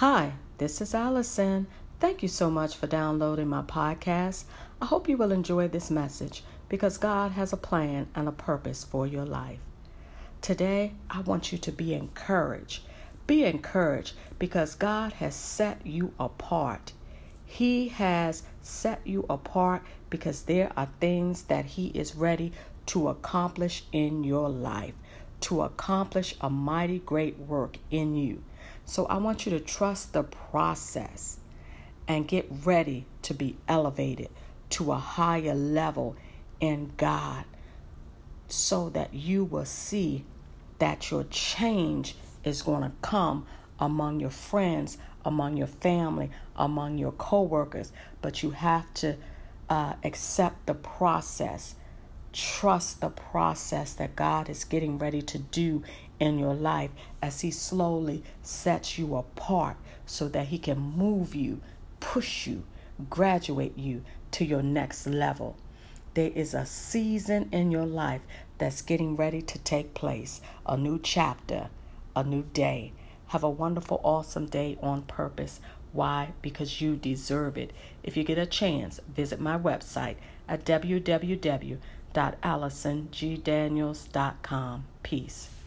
Hi, this is Allison. Thank you so much for downloading my podcast. I hope you will enjoy this message because God has a plan and a purpose for your life. Today, I want you to be encouraged. Be encouraged because God has set you apart. He has set you apart because there are things that He is ready to accomplish in your life, to accomplish a mighty great work in you. So I want you to trust the process and get ready to be elevated to a higher level in God so that you will see that your change is going to come among your friends, among your family, among your coworkers, but you have to uh, accept the process. Trust the process that God is getting ready to do in your life as He slowly sets you apart so that He can move you, push you, graduate you to your next level. There is a season in your life that's getting ready to take place, a new chapter, a new day. Have a wonderful, awesome day on purpose. Why? Because you deserve it. If you get a chance, visit my website at www.allisongdaniels.com. Peace.